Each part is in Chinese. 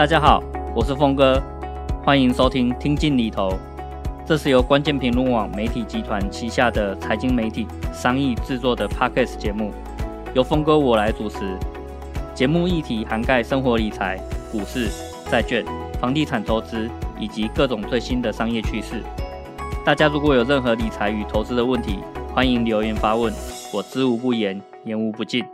大家好，我是峰哥，欢迎收听《听进里头》，这是由关键评论网媒体集团旗下的财经媒体商议制作的 Podcast 节目，由峰哥我来主持。节目议题涵盖生活理财、股市、债券、房地产投资以及各种最新的商业趋势。大家如果有任何理财与投资的问题，欢迎留言发问，我知无不言，言无不尽。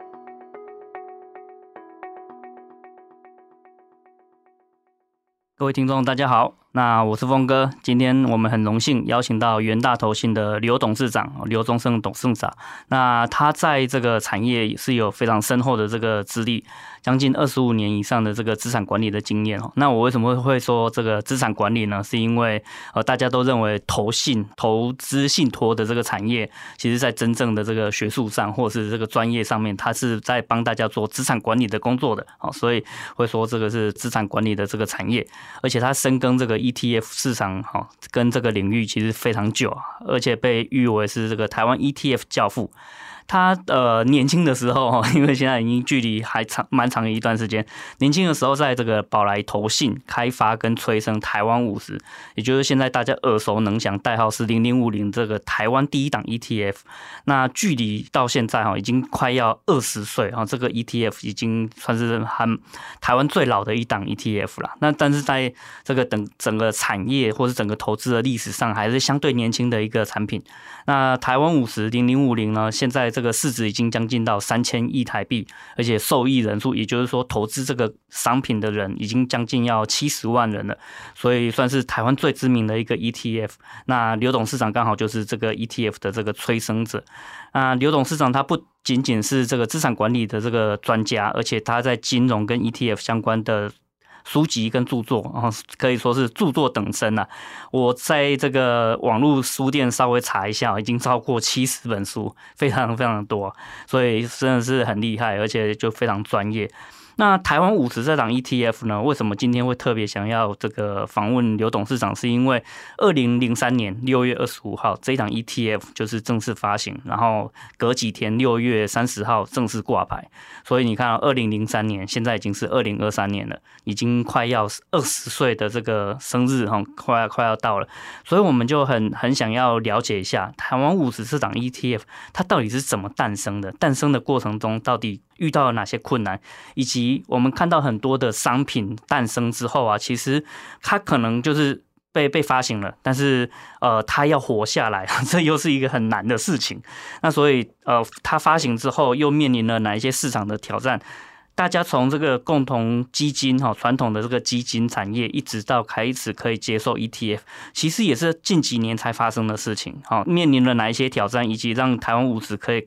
各位听众，大家好。那我是峰哥，今天我们很荣幸邀请到元大投信的刘董事长刘宗盛董事长。那他在这个产业是有非常深厚的这个资历，将近二十五年以上的这个资产管理的经验哦。那我为什么会说这个资产管理呢？是因为呃大家都认为投信投资信托的这个产业，其实在真正的这个学术上或是这个专业上面，它是在帮大家做资产管理的工作的哦，所以会说这个是资产管理的这个产业，而且它深耕这个。ETF 市场哈，跟这个领域其实非常久，而且被誉为是这个台湾 ETF 教父。他呃年轻的时候哈，因为现在已经距离还长蛮长一段时间。年轻的时候，在这个宝来投信开发跟催生台湾五十，也就是现在大家耳熟能详，代号是零零五零这个台湾第一档 ETF。那距离到现在哈，已经快要二十岁哈，这个 ETF 已经算是很台湾最老的一档 ETF 了。那但是在这个等整个产业或是整个投资的历史上，还是相对年轻的一个产品。那台湾五十零零五零呢，现在这个市值已经将近到三千亿台币，而且受益人数，也就是说投资这个商品的人已经将近要七十万人了，所以算是台湾最知名的一个 ETF。那刘董事长刚好就是这个 ETF 的这个催生者。那刘董事长他不仅仅是这个资产管理的这个专家，而且他在金融跟 ETF 相关的。书籍跟著作，然后可以说是著作等身呐。我在这个网络书店稍微查一下，已经超过七十本书，非常非常多，所以真的是很厉害，而且就非常专业。那台湾五十这档 ETF 呢？为什么今天会特别想要这个访问刘董事长？是因为二零零三年六月二十五号这一档 ETF 就是正式发行，然后隔几天六月三十号正式挂牌。所以你看，二零零三年现在已经是二零二三年了，已经快要二十岁的这个生日哈，快要快要到了。所以我们就很很想要了解一下台湾五十这档 ETF 它到底是怎么诞生的？诞生的过程中到底遇到了哪些困难？以及我们看到很多的商品诞生之后啊，其实它可能就是被被发行了，但是呃，它要活下来，这又是一个很难的事情。那所以呃，它发行之后又面临了哪一些市场的挑战？大家从这个共同基金哈，传统的这个基金产业，一直到开始可以接受 ETF，其实也是近几年才发生的事情。哈，面临了哪一些挑战，以及让台湾五十可以。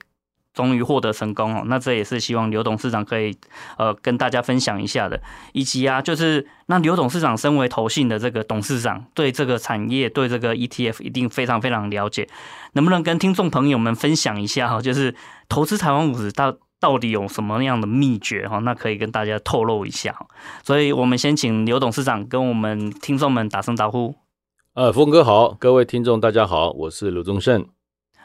终于获得成功哦，那这也是希望刘董事长可以呃跟大家分享一下的，以及啊，就是那刘董事长身为投信的这个董事长，对这个产业对这个 ETF 一定非常非常了解，能不能跟听众朋友们分享一下哈？就是投资台湾五十到到底有什么样的秘诀哈？那可以跟大家透露一下。所以我们先请刘董事长跟我们听众们打声招呼。呃，峰哥好，各位听众大家好，我是刘宗圣。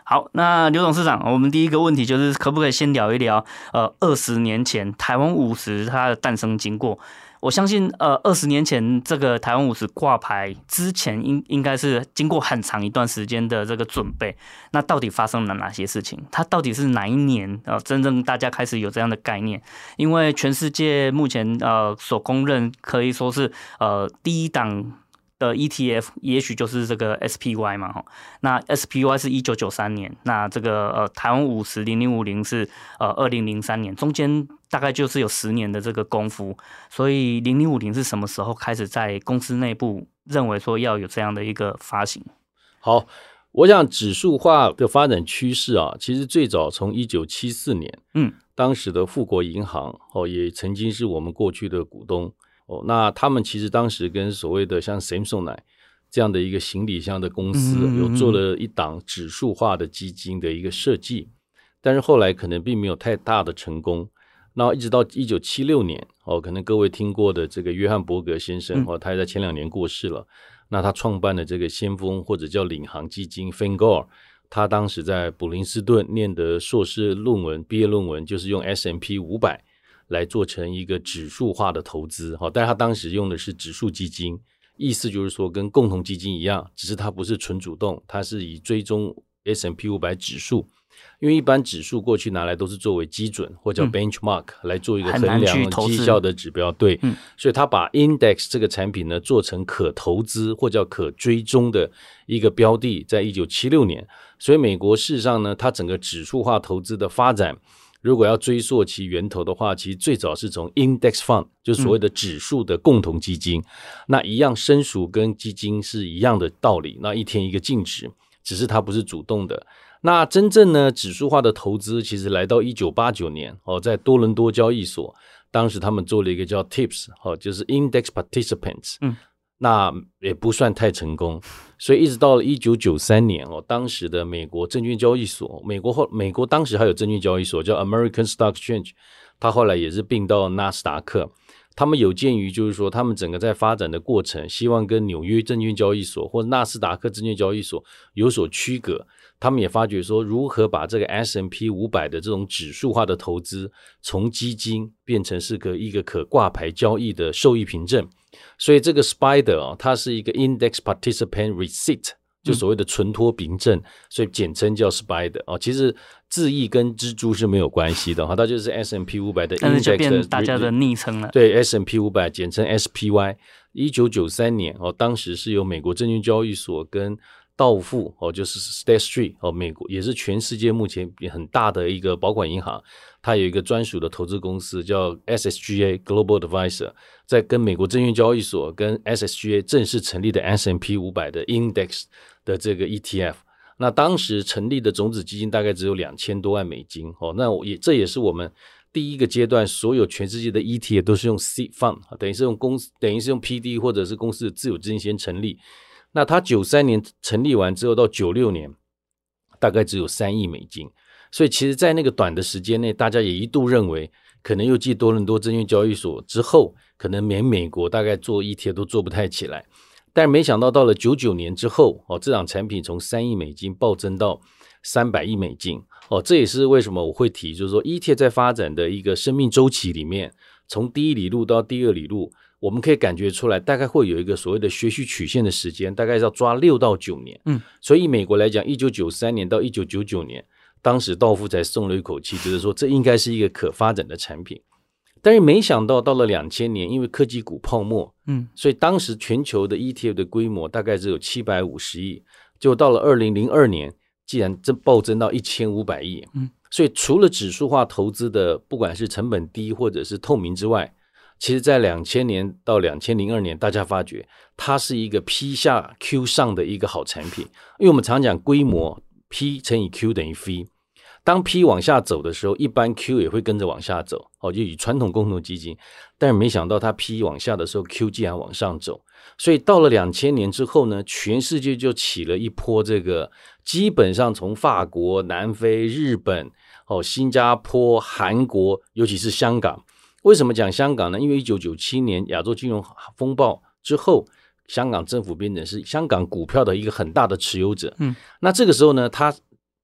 好，那刘董事长，我们第一个问题就是，可不可以先聊一聊，呃，二十年前台湾五十它的诞生经过？我相信，呃，二十年前这个台湾五十挂牌之前，应应该是经过很长一段时间的这个准备。那到底发生了哪些事情？它到底是哪一年，呃，真正大家开始有这样的概念？因为全世界目前，呃，所公认可以说是，呃，第一档。的 ETF 也许就是这个 SPY 嘛，哈，那 SPY 是一九九三年，那这个呃台湾五十零零五零是呃二零零三年，中间大概就是有十年的这个功夫，所以零零五零是什么时候开始在公司内部认为说要有这样的一个发行？好，我想指数化的发展趋势啊，其实最早从一九七四年，嗯，当时的富国银行哦，也曾经是我们过去的股东。哦，那他们其实当时跟所谓的像 Samsonite 这样的一个行李箱的公司，有做了一档指数化的基金的一个设计，但是后来可能并没有太大的成功。那一直到一九七六年，哦，可能各位听过的这个约翰伯格先生，哦，他也在前两年过世了。那他创办的这个先锋或者叫领航基金 Vanguard，他当时在普林斯顿念的硕士论文毕业论文，就是用 S M P 五百。来做成一个指数化的投资，哈，但是他当时用的是指数基金，意思就是说跟共同基金一样，只是它不是纯主动，它是以追踪 S&P 五百指数。因为一般指数过去拿来都是作为基准或叫 benchmark、嗯、来做一个衡量绩效的指标，对，嗯、所以他把 index 这个产品呢做成可投资或叫可追踪的一个标的，在一九七六年，所以美国事实上呢，它整个指数化投资的发展，如果要追溯其源头的话，其实最早是从 index fund，就是所谓的指数的共同基金，嗯、那一样申赎跟基金是一样的道理，那一天一个净值，只是它不是主动的。那真正呢，指数化的投资其实来到一九八九年哦，在多伦多交易所，当时他们做了一个叫 TIPS 哦，就是 Index Participants，嗯，那也不算太成功，所以一直到了一九九三年哦，当时的美国证券交易所，美国后美国当时还有证券交易所叫 American Stock Exchange，它后来也是并到纳斯达克，他们有鉴于就是说他们整个在发展的过程，希望跟纽约证券交易所或纳斯达克证券交易所有所区隔。他们也发觉说，如何把这个 S M P 五百的这种指数化的投资，从基金变成是个一个可挂牌交易的受益凭证。所以这个 Spider 啊，它是一个 Index Participant Receipt，就所谓的存托凭证，所以简称叫 Spider 啊。其实字义跟蜘蛛是没有关系的哈，它就是 S M P 五百的 Index 的大家的昵称了。对 S M P 五百简称 SPY。一九九三年哦，当时是由美国证券交易所跟道富哦，就是 State Street 哦，美国也是全世界目前很大的一个保管银行，它有一个专属的投资公司叫 SSGA Global Advisor，在跟美国证券交易所跟 SSGA 正式成立的 S&P 五百的 Index 的这个 ETF。那当时成立的种子基金大概只有两千多万美金哦，那也这也是我们第一个阶段，所有全世界的 ETF 都是用 Seed Fund，等于是用公司，等于是用 PD 或者是公司的自有资金先成立。那他九三年成立完之后，到九六年大概只有三亿美金，所以其实，在那个短的时间内，大家也一度认为，可能又继多伦多证券交易所之后，可能连美国大概做 ET 都做不太起来。但是没想到，到了九九年之后，哦，这档产品从三亿美金暴增到三百亿美金，哦，这也是为什么我会提，就是说 ETF 在发展的一个生命周期里面，从第一里路到第二里路。我们可以感觉出来，大概会有一个所谓的学习曲线的时间，大概要抓六到九年。嗯，所以以美国来讲，一九九三年到一九九九年，当时道夫才松了一口气，觉得说这应该是一个可发展的产品。但是没想到到了两千年，因为科技股泡沫，嗯，所以当时全球的 ETF 的规模大概只有七百五十亿，就到了二零零二年，既然这暴增到一千五百亿，嗯，所以除了指数化投资的，不管是成本低或者是透明之外，其实，在两千年到两千零二年，大家发觉它是一个 P 下 Q 上的一个好产品，因为我们常讲规模 P 乘以 Q 等于 V，当 P 往下走的时候，一般 Q 也会跟着往下走，哦，就以传统共同基金，但是没想到它 P 往下的时候，Q 竟然往上走，所以到了两千年之后呢，全世界就起了一波这个，基本上从法国、南非、日本、哦，新加坡、韩国，尤其是香港。为什么讲香港呢？因为一九九七年亚洲金融风暴之后，香港政府变成是香港股票的一个很大的持有者。嗯，那这个时候呢，他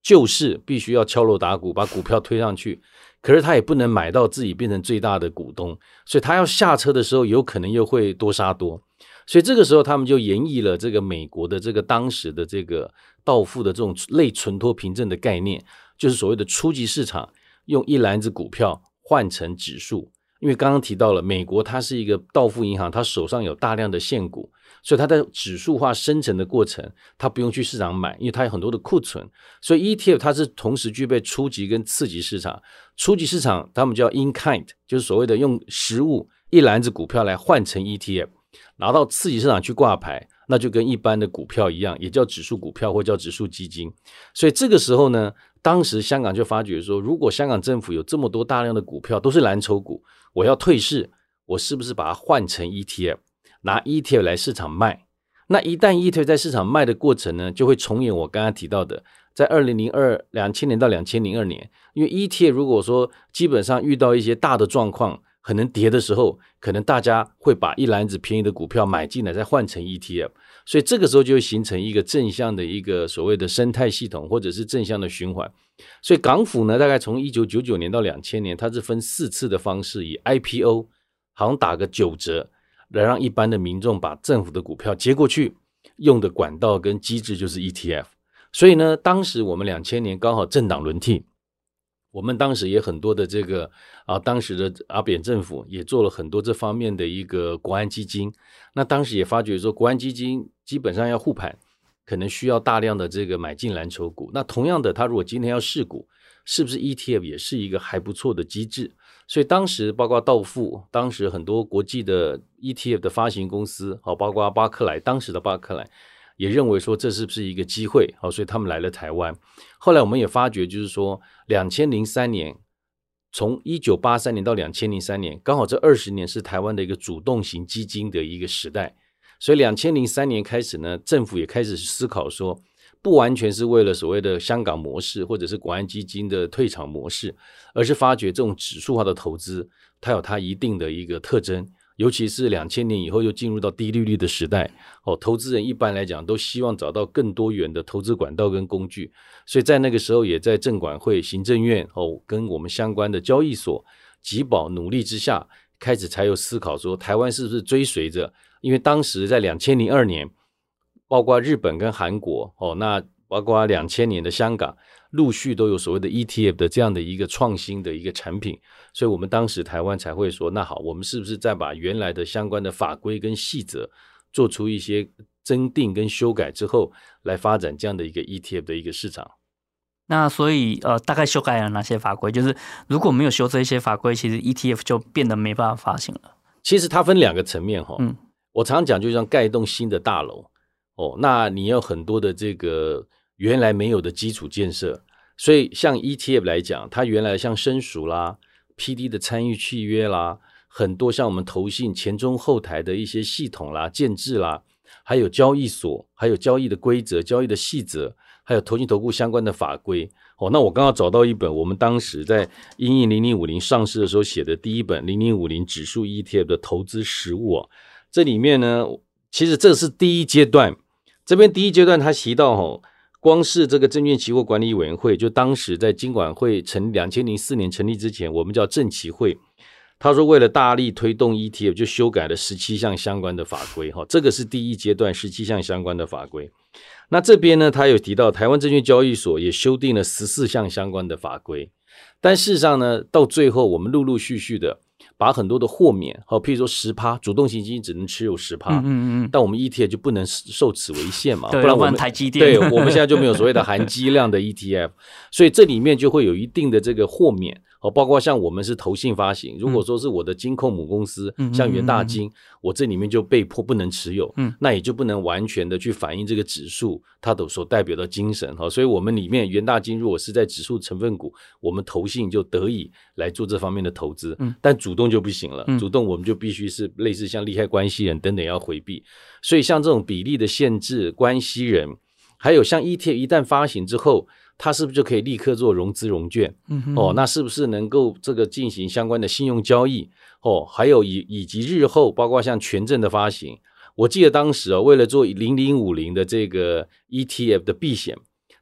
就是必须要敲锣打鼓把股票推上去，可是他也不能买到自己变成最大的股东，所以他要下车的时候，有可能又会多杀多。所以这个时候，他们就演绎了这个美国的这个当时的这个道富的这种类存托凭证的概念，就是所谓的初级市场，用一篮子股票换成指数。因为刚刚提到了美国，它是一个道富银行，它手上有大量的现股，所以它在指数化生成的过程，它不用去市场买，因为它有很多的库存。所以 ETF 它是同时具备初级跟次级市场。初级市场他们叫 in kind，就是所谓的用实物一篮子股票来换成 ETF，拿到次级市场去挂牌，那就跟一般的股票一样，也叫指数股票或叫指数基金。所以这个时候呢，当时香港就发觉说，如果香港政府有这么多大量的股票都是蓝筹股，我要退市，我是不是把它换成 ETF，拿 ETF 来市场卖？那一旦 ETF 在市场卖的过程呢，就会重演我刚刚提到的，在二零零二两千年到两千零二年，因为 ETF 如果说基本上遇到一些大的状况，可能跌的时候，可能大家会把一篮子便宜的股票买进来，再换成 ETF，所以这个时候就会形成一个正向的一个所谓的生态系统，或者是正向的循环。所以港府呢，大概从一九九九年到两千年，它是分四次的方式，以 IPO 好像打个九折，来让一般的民众把政府的股票接过去，用的管道跟机制就是 ETF。所以呢，当时我们两千年刚好政党轮替。我们当时也很多的这个啊，当时的阿扁政府也做了很多这方面的一个国安基金。那当时也发觉说，国安基金基本上要护盘，可能需要大量的这个买进蓝筹股。那同样的，他如果今天要试股，是不是 ETF 也是一个还不错的机制？所以当时包括道富，当时很多国际的 ETF 的发行公司，好，包括巴克莱，当时的巴克莱。也认为说，这是不是一个机会？好，所以他们来了台湾。后来我们也发觉，就是说，两千零三年，从一九八三年到两千零三年，刚好这二十年是台湾的一个主动型基金的一个时代。所以两千零三年开始呢，政府也开始思考说，不完全是为了所谓的香港模式或者是国安基金的退场模式，而是发觉这种指数化的投资，它有它一定的一个特征。尤其是两千年以后又进入到低利率的时代，哦，投资人一般来讲都希望找到更多元的投资管道跟工具，所以在那个时候也在证管会、行政院哦跟我们相关的交易所、集保努力之下，开始才有思考说台湾是不是追随着，因为当时在两千零二年，包括日本跟韩国哦，那包括两千年的香港。陆续都有所谓的 ETF 的这样的一个创新的一个产品，所以我们当时台湾才会说，那好，我们是不是再把原来的相关的法规跟细则做出一些增订跟修改之后，来发展这样的一个 ETF 的一个市场？那所以呃，大概修改了哪些法规？就是如果没有修这些法规，其实 ETF 就变得没办法发行了。其实它分两个层面哈，嗯，我常讲就像盖一栋新的大楼哦，那你有很多的这个。原来没有的基础建设，所以像 ETF 来讲，它原来像申赎啦、PD 的参与契约啦，很多像我们投信前中后台的一些系统啦、建制啦，还有交易所，还有交易的规则、交易的细则，还有投信投顾相关的法规。哦，那我刚刚找到一本我们当时在因应零零五零上市的时候写的第一本零零五零指数 ETF 的投资实务哦，这里面呢，其实这是第一阶段，这边第一阶段他提到哦。光是这个证券期货管理委员会，就当时在金管会成两千零四年成立之前，我们叫证期会。他说，为了大力推动 ETF，就修改了十七项相关的法规。哈，这个是第一阶段十七项相关的法规。那这边呢，他有提到台湾证券交易所也修订了十四项相关的法规。但事实上呢，到最后我们陆陆续续的。把很多的豁免，好，譬如说十趴，主动型基金只能持有十趴，嗯嗯嗯，但我们 ETF 就不能受此为限嘛，不然我们台积电，对，我们现在就没有所谓的含积量的 ETF，所以这里面就会有一定的这个豁免。哦，包括像我们是投信发行，如果说是我的金控母公司，嗯、像元大金，我这里面就被迫不能持有，嗯，那也就不能完全的去反映这个指数它的所代表的精神哈，所以我们里面元大金如果是在指数成分股，我们投信就得以来做这方面的投资，嗯，但主动就不行了，主动我们就必须是类似像利害关系人等等要回避，所以像这种比例的限制，关系人，还有像 ETF 一旦发行之后。它是不是就可以立刻做融资融券？嗯，哦，那是不是能够这个进行相关的信用交易？哦，还有以以及日后包括像权证的发行，我记得当时啊、哦，为了做零零五零的这个 ETF 的避险，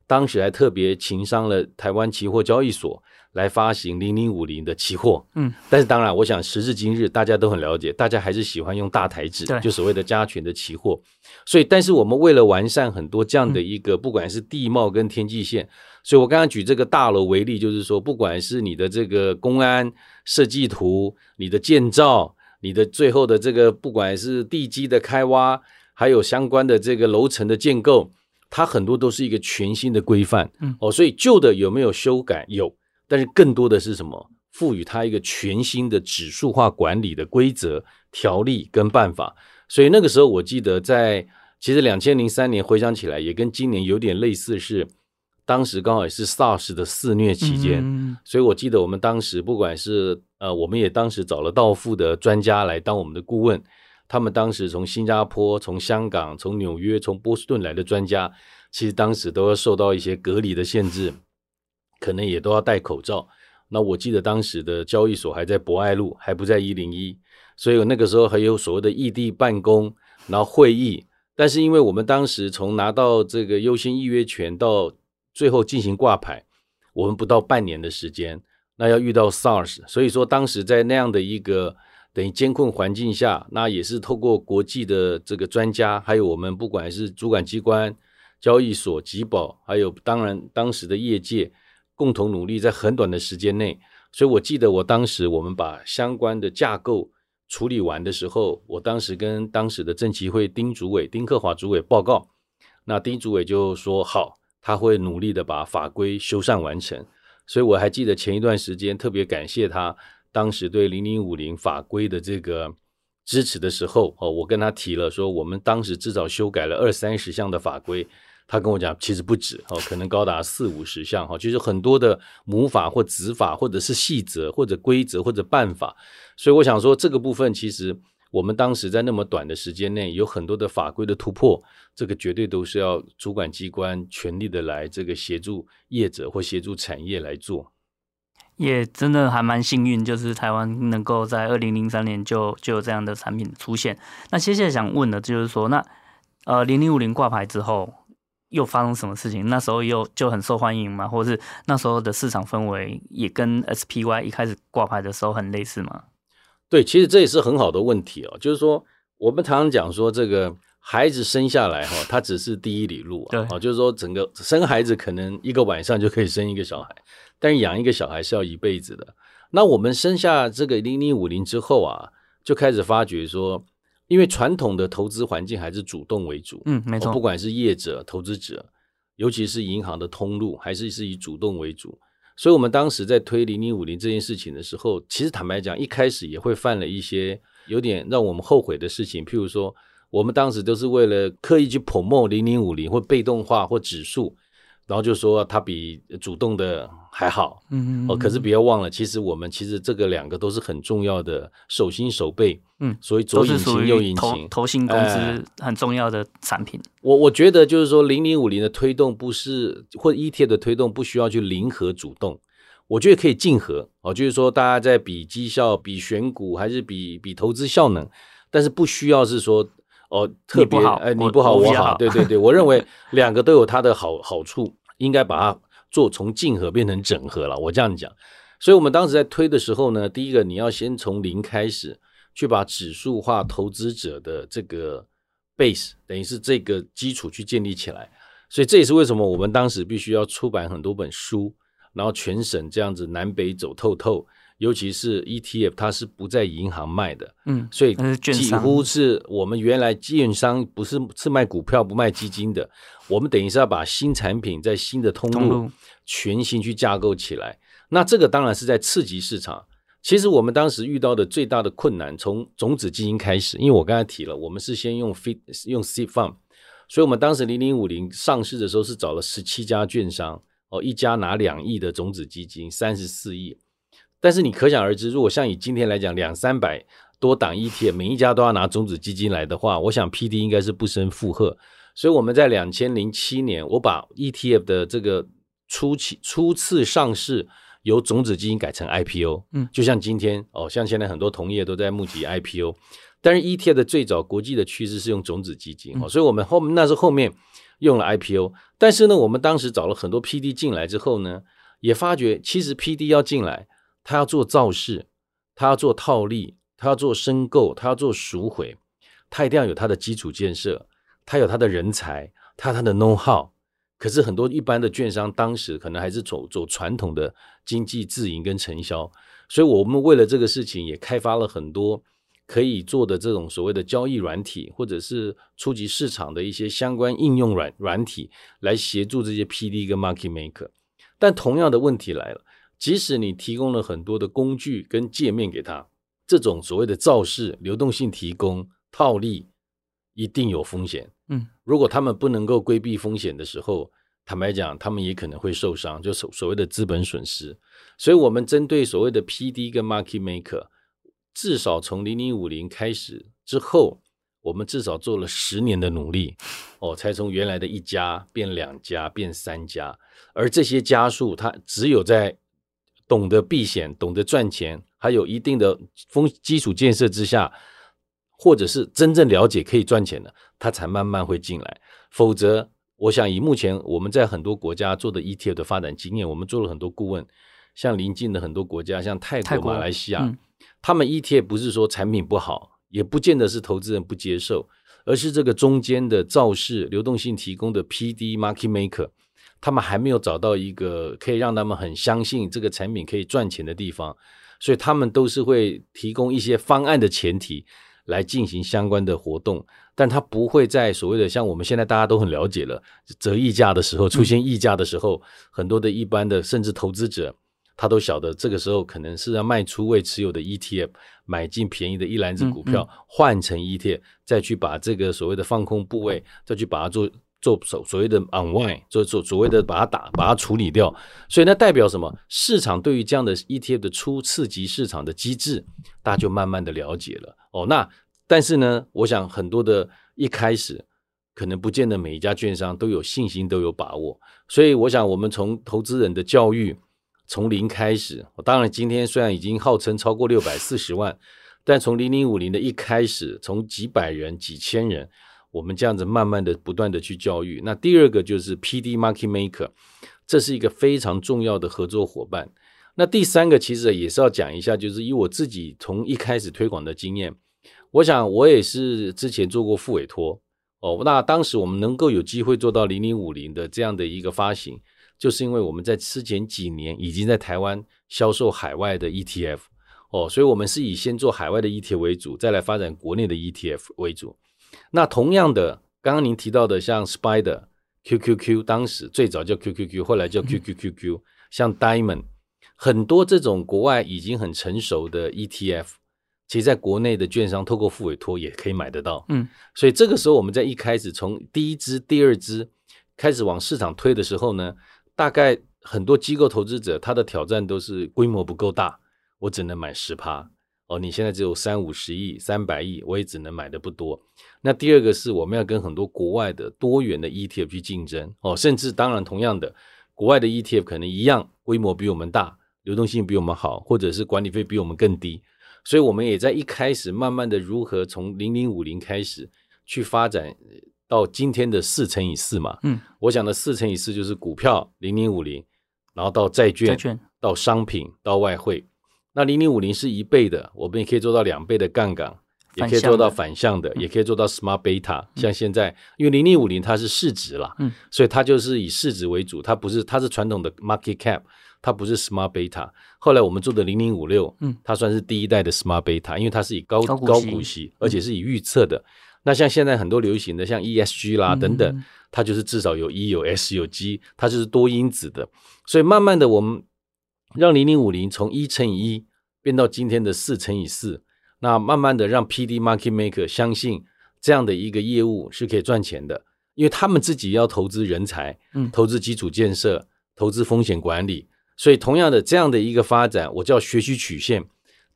当时还特别情商了台湾期货交易所。来发行零零五零的期货，嗯，但是当然，我想时至今日，大家都很了解，大家还是喜欢用大台指，就所谓的加权的期货。所以，但是我们为了完善很多这样的一个，嗯、不管是地貌跟天际线，所以我刚刚举这个大楼为例，就是说，不管是你的这个公安设计图、你的建造、你的最后的这个，不管是地基的开挖，还有相关的这个楼层的建构，它很多都是一个全新的规范，嗯，哦，所以旧的有没有修改？有。但是更多的是什么？赋予它一个全新的指数化管理的规则、条例跟办法。所以那个时候，我记得在其实两千零三年回想起来，也跟今年有点类似，是当时刚好也是 SARS 的肆虐期间。嗯、所以我记得我们当时不管是呃，我们也当时找了道富的专家来当我们的顾问。他们当时从新加坡、从香港、从纽约、从波士顿来的专家，其实当时都要受到一些隔离的限制。可能也都要戴口罩那我记得当时的交易所还在博爱路，还不在一零一，所以那个时候还有所谓的异地办公，然后会议。但是因为我们当时从拿到这个优先预约权到最后进行挂牌，我们不到半年的时间，那要遇到 SARS，所以说当时在那样的一个等于监控环境下，那也是透过国际的这个专家，还有我们不管是主管机关、交易所、集保，还有当然当时的业界。共同努力，在很短的时间内，所以我记得我当时我们把相关的架构处理完的时候，我当时跟当时的证期会丁主委丁克华主委报告，那丁主委就说好，他会努力的把法规修缮完成。所以我还记得前一段时间特别感谢他当时对零零五零法规的这个支持的时候，哦，我跟他提了说，我们当时至少修改了二三十项的法规。他跟我讲，其实不止哦，可能高达四五十项哈，就是很多的母法或子法，或者是细则，或者规则，或者办法。所以我想说，这个部分其实我们当时在那么短的时间内，有很多的法规的突破，这个绝对都是要主管机关全力的来这个协助业者或协助产业来做。也真的还蛮幸运，就是台湾能够在二零零三年就就有这样的产品出现。那接下来想问的就是说，那呃零零五零挂牌之后。又发生什么事情？那时候又就很受欢迎吗？或者是那时候的市场氛围也跟 SPY 一开始挂牌的时候很类似吗？对，其实这也是很好的问题哦。就是说，我们常常讲说，这个孩子生下来哈，他只是第一里路啊。对，就是说，整个生孩子可能一个晚上就可以生一个小孩，但是养一个小孩是要一辈子的。那我们生下这个零零五零之后啊，就开始发觉说。因为传统的投资环境还是主动为主，嗯，没错，不管是业者、投资者，尤其是银行的通路，还是是以主动为主。所以，我们当时在推零零五零这件事情的时候，其实坦白讲，一开始也会犯了一些有点让我们后悔的事情。譬如说，我们当时都是为了刻意去 promote 零零五零或被动化或指数。然后就说他比主动的还好，嗯，嗯，嗯哦，可是不要忘了，其实我们其实这个两个都是很重要的手心手背，嗯，所以左引擎右引擎，投信公司很重要的产品。呃、我我觉得就是说，零零五零的推动不是或 ETF 的推动不需要去零和主动，我觉得可以竞合哦，就是说大家在比绩效、比选股还是比比投资效能，但是不需要是说。哦，特别哎，你不好，我好，对对对，我认为两个都有它的好好处，应该把它做从竞合变成整合了。我这样讲，所以我们当时在推的时候呢，第一个你要先从零开始去把指数化投资者的这个 base，等于是这个基础去建立起来。所以这也是为什么我们当时必须要出版很多本书，然后全省这样子南北走透透。尤其是 ETF，它是不在银行卖的，嗯，所以几乎是我们原来券商不是是卖股票不卖基金的，我们等于是要把新产品在新的通路全新去架构起来。那这个当然是在刺激市场。其实我们当时遇到的最大的困难，从种子基金开始，因为我刚才提了，我们是先用 fit 用 seed fund，所以我们当时零零五零上市的时候是找了十七家券商，哦，一家拿两亿的种子基金，三十四亿。但是你可想而知，如果像以今天来讲，两三百多档 ETF，每一家都要拿种子基金来的话，我想 PD 应该是不胜负荷。所以我们在两千零七年，我把 ETF 的这个初期初次上市由种子基金改成 IPO，嗯，就像今天哦，像现在很多同业都在募集 IPO，但是 ETF 的最早国际的趋势是用种子基金哦，所以我们后面那是后面用了 IPO，但是呢，我们当时找了很多 PD 进来之后呢，也发觉其实 PD 要进来。他要做造势，他要做套利，他要做申购，他要做赎回，他一定要有他的基础建设，他有他的人才，他有他的 know how。可是很多一般的券商当时可能还是走走传统的经济自营跟承销，所以我们为了这个事情也开发了很多可以做的这种所谓的交易软体，或者是初级市场的一些相关应用软软体来协助这些 PD 跟 Market Maker。但同样的问题来了。即使你提供了很多的工具跟界面给他，这种所谓的造势、流动性提供、套利，一定有风险。嗯，如果他们不能够规避风险的时候，坦白讲，他们也可能会受伤，就所所谓的资本损失。所以，我们针对所谓的 PD 跟 Market Maker，至少从零零五零开始之后，我们至少做了十年的努力，哦，才从原来的一家变两家变三家，而这些家数，它只有在懂得避险、懂得赚钱，还有一定的风基础建设之下，或者是真正了解可以赚钱的，他才慢慢会进来。否则，我想以目前我们在很多国家做的 ETF 的发展经验，我们做了很多顾问，像邻近的很多国家，像泰国、马来西亚，嗯、他们 ETF 不是说产品不好，也不见得是投资人不接受，而是这个中间的造势流动性提供的 PD Market Maker。他们还没有找到一个可以让他们很相信这个产品可以赚钱的地方，所以他们都是会提供一些方案的前提来进行相关的活动，但他不会在所谓的像我们现在大家都很了解了折溢价的时候出现溢价的时候，嗯、很多的一般的甚至投资者他都晓得这个时候可能是要卖出未持有的 ETF，买进便宜的一篮子股票、嗯嗯、换成 ETF，再去把这个所谓的放空部位再去把它做。做所所谓的 unwind，做做所谓的把它打把它处理掉，所以那代表什么？市场对于这样的 ETF 的初刺激市场的机制，大家就慢慢的了解了哦。那但是呢，我想很多的一开始可能不见得每一家券商都有信心都有把握，所以我想我们从投资人的教育从零开始，当然今天虽然已经号称超过六百四十万，但从零零五零的一开始，从几百人几千人。我们这样子慢慢的、不断的去教育。那第二个就是 PD Market Maker，这是一个非常重要的合作伙伴。那第三个其实也是要讲一下，就是以我自己从一开始推广的经验，我想我也是之前做过副委托哦。那当时我们能够有机会做到零零五零的这样的一个发行，就是因为我们在之前几年已经在台湾销售海外的 ETF 哦，所以我们是以先做海外的 ETF 为主，再来发展国内的 ETF 为主。那同样的，刚刚您提到的，像 Spider、QQQ，当时最早叫 QQQ，后来叫 QQQQ，、嗯、像 Diamond，很多这种国外已经很成熟的 ETF，其实在国内的券商透过付委托也可以买得到。嗯，所以这个时候我们在一开始从第一支、第二支开始往市场推的时候呢，大概很多机构投资者他的挑战都是规模不够大，我只能买十趴。哦，你现在只有三五十亿、三百亿，我也只能买的不多。那第二个是我们要跟很多国外的多元的 ETF 去竞争哦，甚至当然同样的，国外的 ETF 可能一样规模比我们大，流动性比我们好，或者是管理费比我们更低。所以我们也在一开始慢慢的如何从零零五零开始去发展到今天的四乘以四嘛。嗯，我想的四乘以四就是股票零零五零，然后到债券，债券到商品，到外汇。那零零五零是一倍的，我们也可以做到两倍的杠杆，也可以做到反向的，也可以做到 smart beta。像现在，因为零零五零它是市值啦，嗯，所以它就是以市值为主，它不是它是传统的 market cap，它不是 smart beta。后来我们做的零零五六，嗯，它算是第一代的 smart beta，因为它是以高高股息，而且是以预测的。那像现在很多流行的像 ESG 啦等等，它就是至少有 E 有 S 有 G，它就是多因子的。所以慢慢的我们让零零五零从一乘以一。变到今天的四乘以四，那慢慢的让 PD Market Maker 相信这样的一个业务是可以赚钱的，因为他们自己要投资人才，嗯，投资基础建设，投资风险管理，所以同样的这样的一个发展，我叫学习曲线，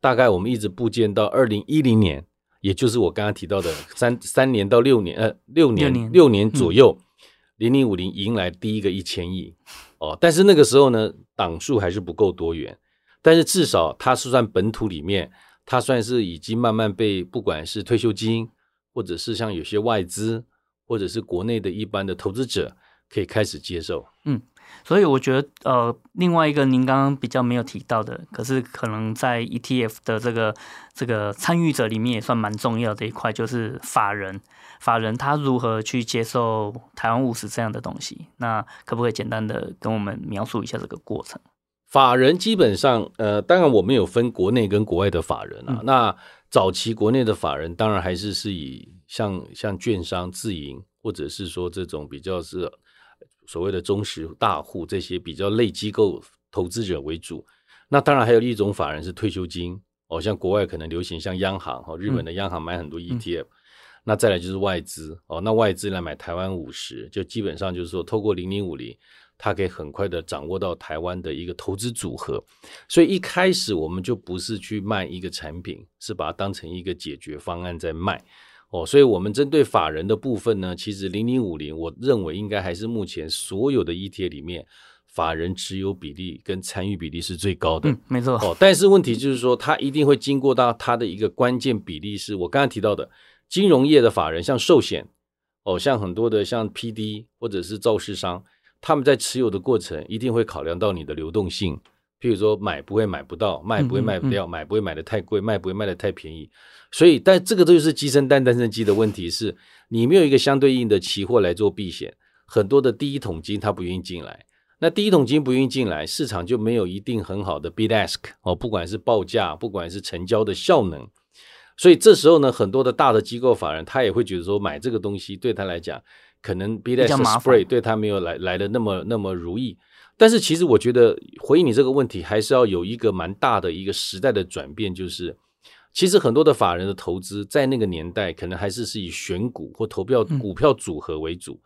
大概我们一直布建到二零一零年，也就是我刚刚提到的三三年到六年，呃，六年六年，六年左右，零零五零迎来第一个一千亿。哦，但是那个时候呢，档数还是不够多元。但是至少它是算本土里面，它算是已经慢慢被不管是退休金，或者是像有些外资，或者是国内的一般的投资者，可以开始接受。嗯，所以我觉得呃，另外一个您刚刚比较没有提到的，可是可能在 ETF 的这个这个参与者里面也算蛮重要的一块，就是法人。法人他如何去接受台湾务实这样的东西？那可不可以简单的跟我们描述一下这个过程？法人基本上，呃，当然我们有分国内跟国外的法人啊。嗯、那早期国内的法人，当然还是是以像像券商自营，或者是说这种比较是所谓的中实大户这些比较类机构投资者为主。那当然还有一种法人是退休金，哦，像国外可能流行像央行哦，日本的央行买很多 ETF、嗯。那再来就是外资哦，那外资来买台湾五十，就基本上就是说透过零零五零。它可以很快的掌握到台湾的一个投资组合，所以一开始我们就不是去卖一个产品，是把它当成一个解决方案在卖哦。所以，我们针对法人的部分呢，其实零零五零，我认为应该还是目前所有的 ETF 里面法人持有比例跟参与比例是最高的。嗯，没错。哦，但是问题就是说，它一定会经过到它的一个关键比例，是我刚才提到的金融业的法人，像寿险，哦，像很多的像 PD 或者是肇事商，他们在持有的过程一定会考量到你的流动性。譬如说，买不会买不到，卖不会卖不掉，嗯嗯嗯，买不会买的太贵，卖不会卖的太便宜。所以，但这个都是鸡生蛋，蛋生鸡的问题是，是你没有一个相对应的期货来做避险，很多的第一桶金它不愿意进来。那第一桶金不愿意进来，市场就没有一定很好的 bid ask 哦，不管是报价，不管是成交的效能。所以这时候呢，很多的大的机构法人他也会觉得说，买这个东西对他来讲，可能 bid ask spread 对他没有来来的那么那么如意。但是其实我觉得回应你这个问题，还是要有一个蛮大的一个时代的转变，就是其实很多的法人的投资在那个年代，可能还是是以选股或投票股票组合为主。嗯、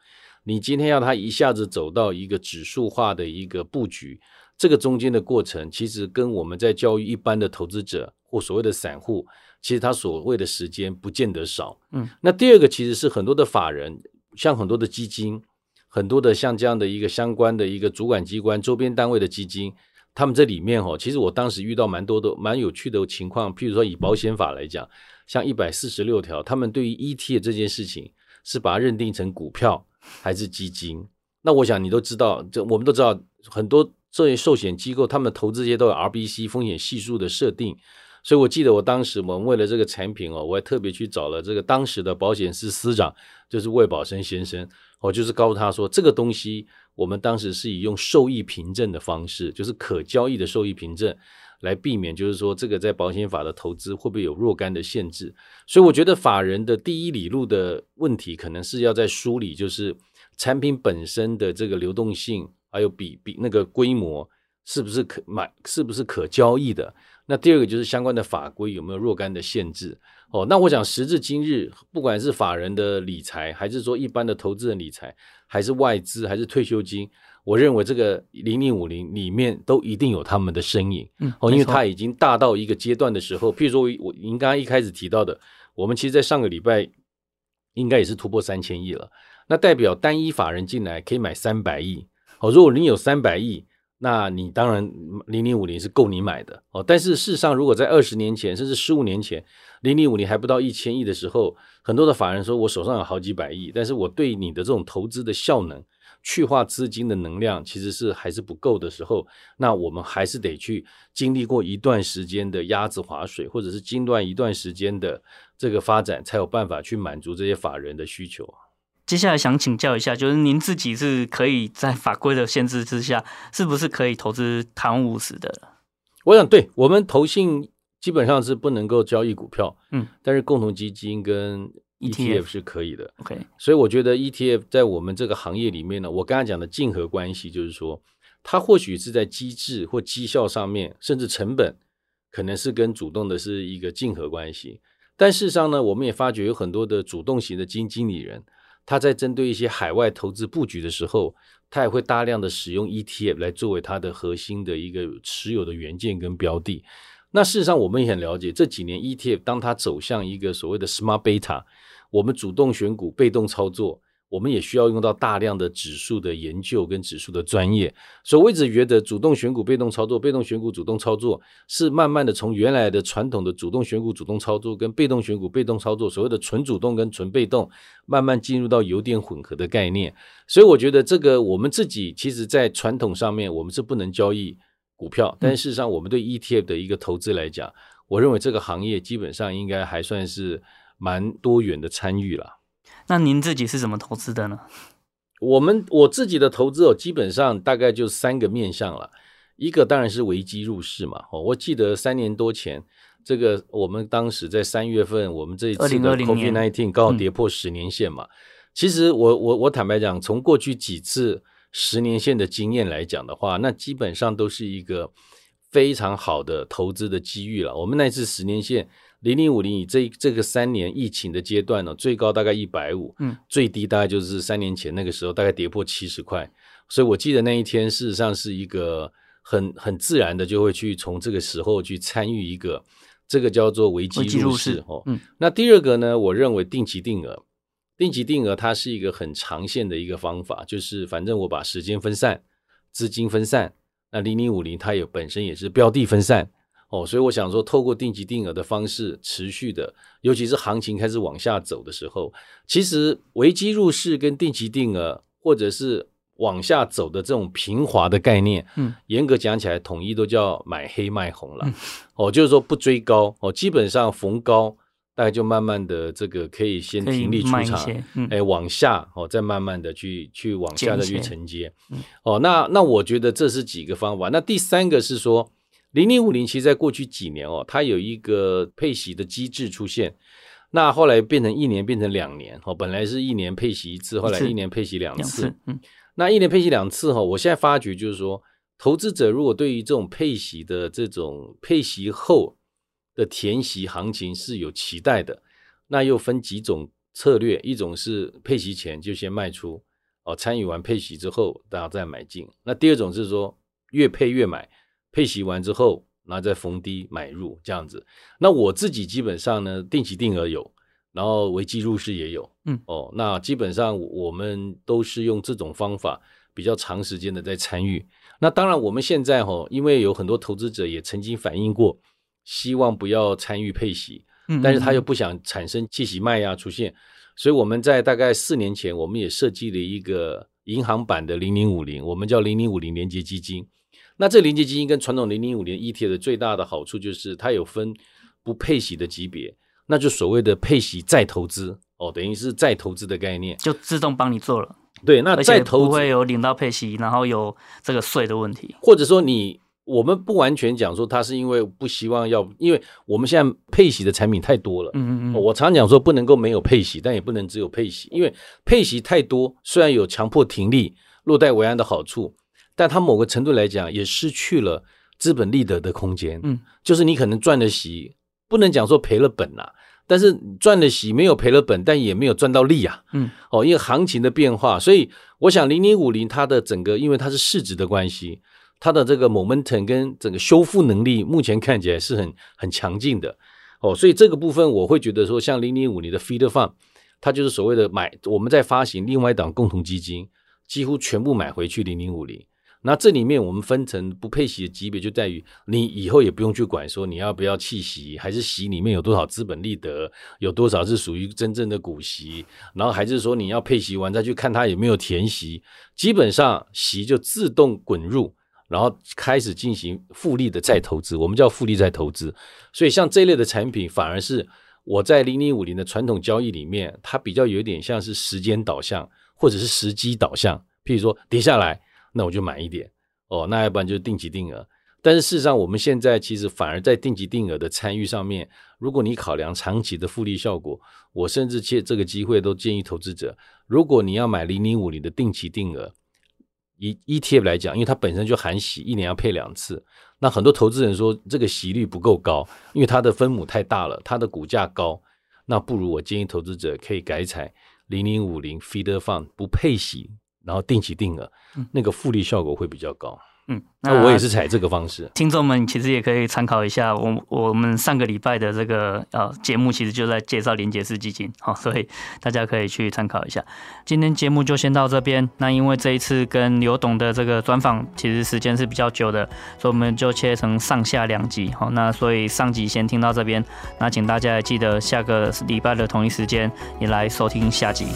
你今天要他一下子走到一个指数化的一个布局，这个中间的过程，其实跟我们在教育一般的投资者或所谓的散户，其实他所谓的时间不见得少。嗯，那第二个其实是很多的法人，像很多的基金。很多的像这样的一个相关的一个主管机关周边单位的基金，他们这里面哦，其实我当时遇到蛮多的蛮有趣的情况。譬如说以保险法来讲，像一百四十六条，他们对于 ET 的这件事情是把它认定成股票还是基金？那我想你都知道，这我们都知道，很多这些寿险机构他们投资这些都有 RBC 风险系数的设定。所以我记得我当时我们为了这个产品哦，我还特别去找了这个当时的保险司司长，就是魏宝生先生。我就是告诉他说，这个东西我们当时是以用受益凭证的方式，就是可交易的受益凭证，来避免就是说这个在保险法的投资会不会有若干的限制。所以我觉得法人的第一里路的问题，可能是要在梳理，就是产品本身的这个流动性，还有比比那个规模是不是可买，是不是可交易的。那第二个就是相关的法规有没有若干的限制。哦，那我想时至今日，不管是法人的理财，还是说一般的投资人理财，还是外资，还是退休金，我认为这个零零五零里面都一定有他们的身影。嗯，哦，因为它已经大到一个阶段的时候，譬如说我您刚刚一开始提到的，我们其实，在上个礼拜应该也是突破三千亿了，那代表单一法人进来可以买三百亿。哦，如果你有三百亿。那你当然零零五零是够你买的哦，但是事实上，如果在二十年前甚至十五年前，零零五零还不到一千亿的时候，很多的法人说我手上有好几百亿，但是我对你的这种投资的效能、去化资金的能量其实是还是不够的时候，那我们还是得去经历过一段时间的鸭子划水，或者是经历一段时间的这个发展，才有办法去满足这些法人的需求。接下来想请教一下，就是您自己是可以在法规的限制之下，是不是可以投资台湾五十的？我想，对我们投信基本上是不能够交易股票，嗯，但是共同基金跟 ETF 是可以的。OK，所以我觉得 ETF 在我们这个行业里面呢，我刚才讲的竞合关系，就是说，它或许是在机制或绩效上面，甚至成本，可能是跟主动的是一个竞合关系。但事实上呢，我们也发觉有很多的主动型的基金经理人。他在针对一些海外投资布局的时候，他也会大量的使用 ETF 来作为他的核心的一个持有的元件跟标的。那事实上，我们也很了解这几年 ETF 当它走向一个所谓的 Smart Beta，我们主动选股、被动操作。我们也需要用到大量的指数的研究跟指数的专业，所以我一直觉得主动选股、被动操作、被动选股、主动操作是慢慢的从原来的传统的主动选股、主动操作跟被动选股、被动操作，所谓的纯主动跟纯被动，慢慢进入到有点混合的概念。所以我觉得这个我们自己其实在传统上面我们是不能交易股票，但事实上我们对 ETF 的一个投资来讲，我认为这个行业基本上应该还算是蛮多元的参与了。那您自己是怎么投资的呢？我们我自己的投资哦，基本上大概就三个面向了。一个当然是危机入市嘛。哦，我记得三年多前，这个我们当时在三月份，我们这一次的 COVID-19 刚好跌破十年线嘛。嗯、其实我我我坦白讲，从过去几次十年线的经验来讲的话，那基本上都是一个非常好的投资的机遇了。我们那次十年线。零零五零以这这个三年疫情的阶段呢，最高大概一百五，嗯，最低大概就是三年前那个时候大概跌破七十块，所以我记得那一天事实上是一个很很自然的就会去从这个时候去参与一个这个叫做危机入市哦，嗯，那第二个呢，我认为定期定额，定期定额它是一个很长线的一个方法，就是反正我把时间分散。资金分散，那零零五零它也本身也是标的分散哦，所以我想说，透过定期定额的方式持续的，尤其是行情开始往下走的时候，其实危机入市跟定期定额或者是往下走的这种平滑的概念，嗯，严格讲起来，统一都叫买黑卖红了，嗯、哦，就是说不追高哦，基本上逢高。大概就慢慢的这个可以先停利出场，嗯、哎，往下哦，再慢慢的去去往下的去承接，嗯、哦，那那我觉得这是几个方法。那第三个是说，零零五零其实在过去几年哦，它有一个配息的机制出现，那后来变成一年变成两年哦，本来是一年配息一次，后来一年配息两次，次嗯、那一年配息两次哈，我现在发觉就是说，投资者如果对于这种配息的这种配息后。的填息行情是有期待的，那又分几种策略，一种是配息前就先卖出，哦，参与完配息之后，大家再买进。那第二种是说越配越买，配息完之后，然后再逢低买入这样子。那我自己基本上呢，定期定额有，然后维基入市也有，嗯，哦，那基本上我们都是用这种方法比较长时间的在参与。那当然我们现在哈，因为有很多投资者也曾经反映过。希望不要参与配息，但是他又不想产生弃息卖压出现，所以我们在大概四年前，我们也设计了一个银行版的零零五零，我们叫零零五零连接基金。那这连结基金跟传统零零五零 ETF 的最大的好处就是它有分不配息的级别，那就所谓的配息再投资哦，等于是再投资的概念，就自动帮你做了。对，那再投资不会有领到配息，然后有这个税的问题，或者说你。我们不完全讲说它是因为不希望要，因为我们现在配息的产品太多了。嗯嗯嗯。我常讲说不能够没有配息，但也不能只有配息，因为配息太多，虽然有强迫停利、落袋为安的好处，但它某个程度来讲也失去了资本利得的空间。嗯，就是你可能赚了息，不能讲说赔了本啊，但是赚了息没有赔了本，但也没有赚到利啊。嗯，哦，因为行情的变化，所以我想零零五零它的整个，因为它是市值的关系。它的这个 momentum 跟整个修复能力，目前看起来是很很强劲的哦，所以这个部分我会觉得说，像零零五零的 feeder fund，它就是所谓的买，我们在发行另外一档共同基金，几乎全部买回去零零五零。那这里面我们分成不配息的级别，就在于你以后也不用去管说你要不要弃息，还是息里面有多少资本利得，有多少是属于真正的股息，然后还是说你要配息完再去看它有没有填息，基本上息就自动滚入。然后开始进行复利的再投资，我们叫复利再投资。所以像这类的产品，反而是我在零零五零的传统交易里面，它比较有点像是时间导向或者是时机导向。譬如说跌下来，那我就买一点哦，那要不然就是定期定额。但是事实上，我们现在其实反而在定期定额的参与上面，如果你考量长期的复利效果，我甚至借这个机会都建议投资者，如果你要买零零五零的定期定额。以 ETF 来讲，因为它本身就含息，一年要配两次。那很多投资人说这个息率不够高，因为它的分母太大了，它的股价高。那不如我建议投资者可以改采零零五零 Feeder Fund 不配息，然后定期定额，那个复利效果会比较高。嗯，那我也是采这个方式。听众们其实也可以参考一下，我我们上个礼拜的这个呃节目，其实就在介绍连结式基金，好，所以大家可以去参考一下。今天节目就先到这边。那因为这一次跟刘董的这个专访，其实时间是比较久的，所以我们就切成上下两集。好，那所以上集先听到这边，那请大家记得下个礼拜的同一时间也来收听下集。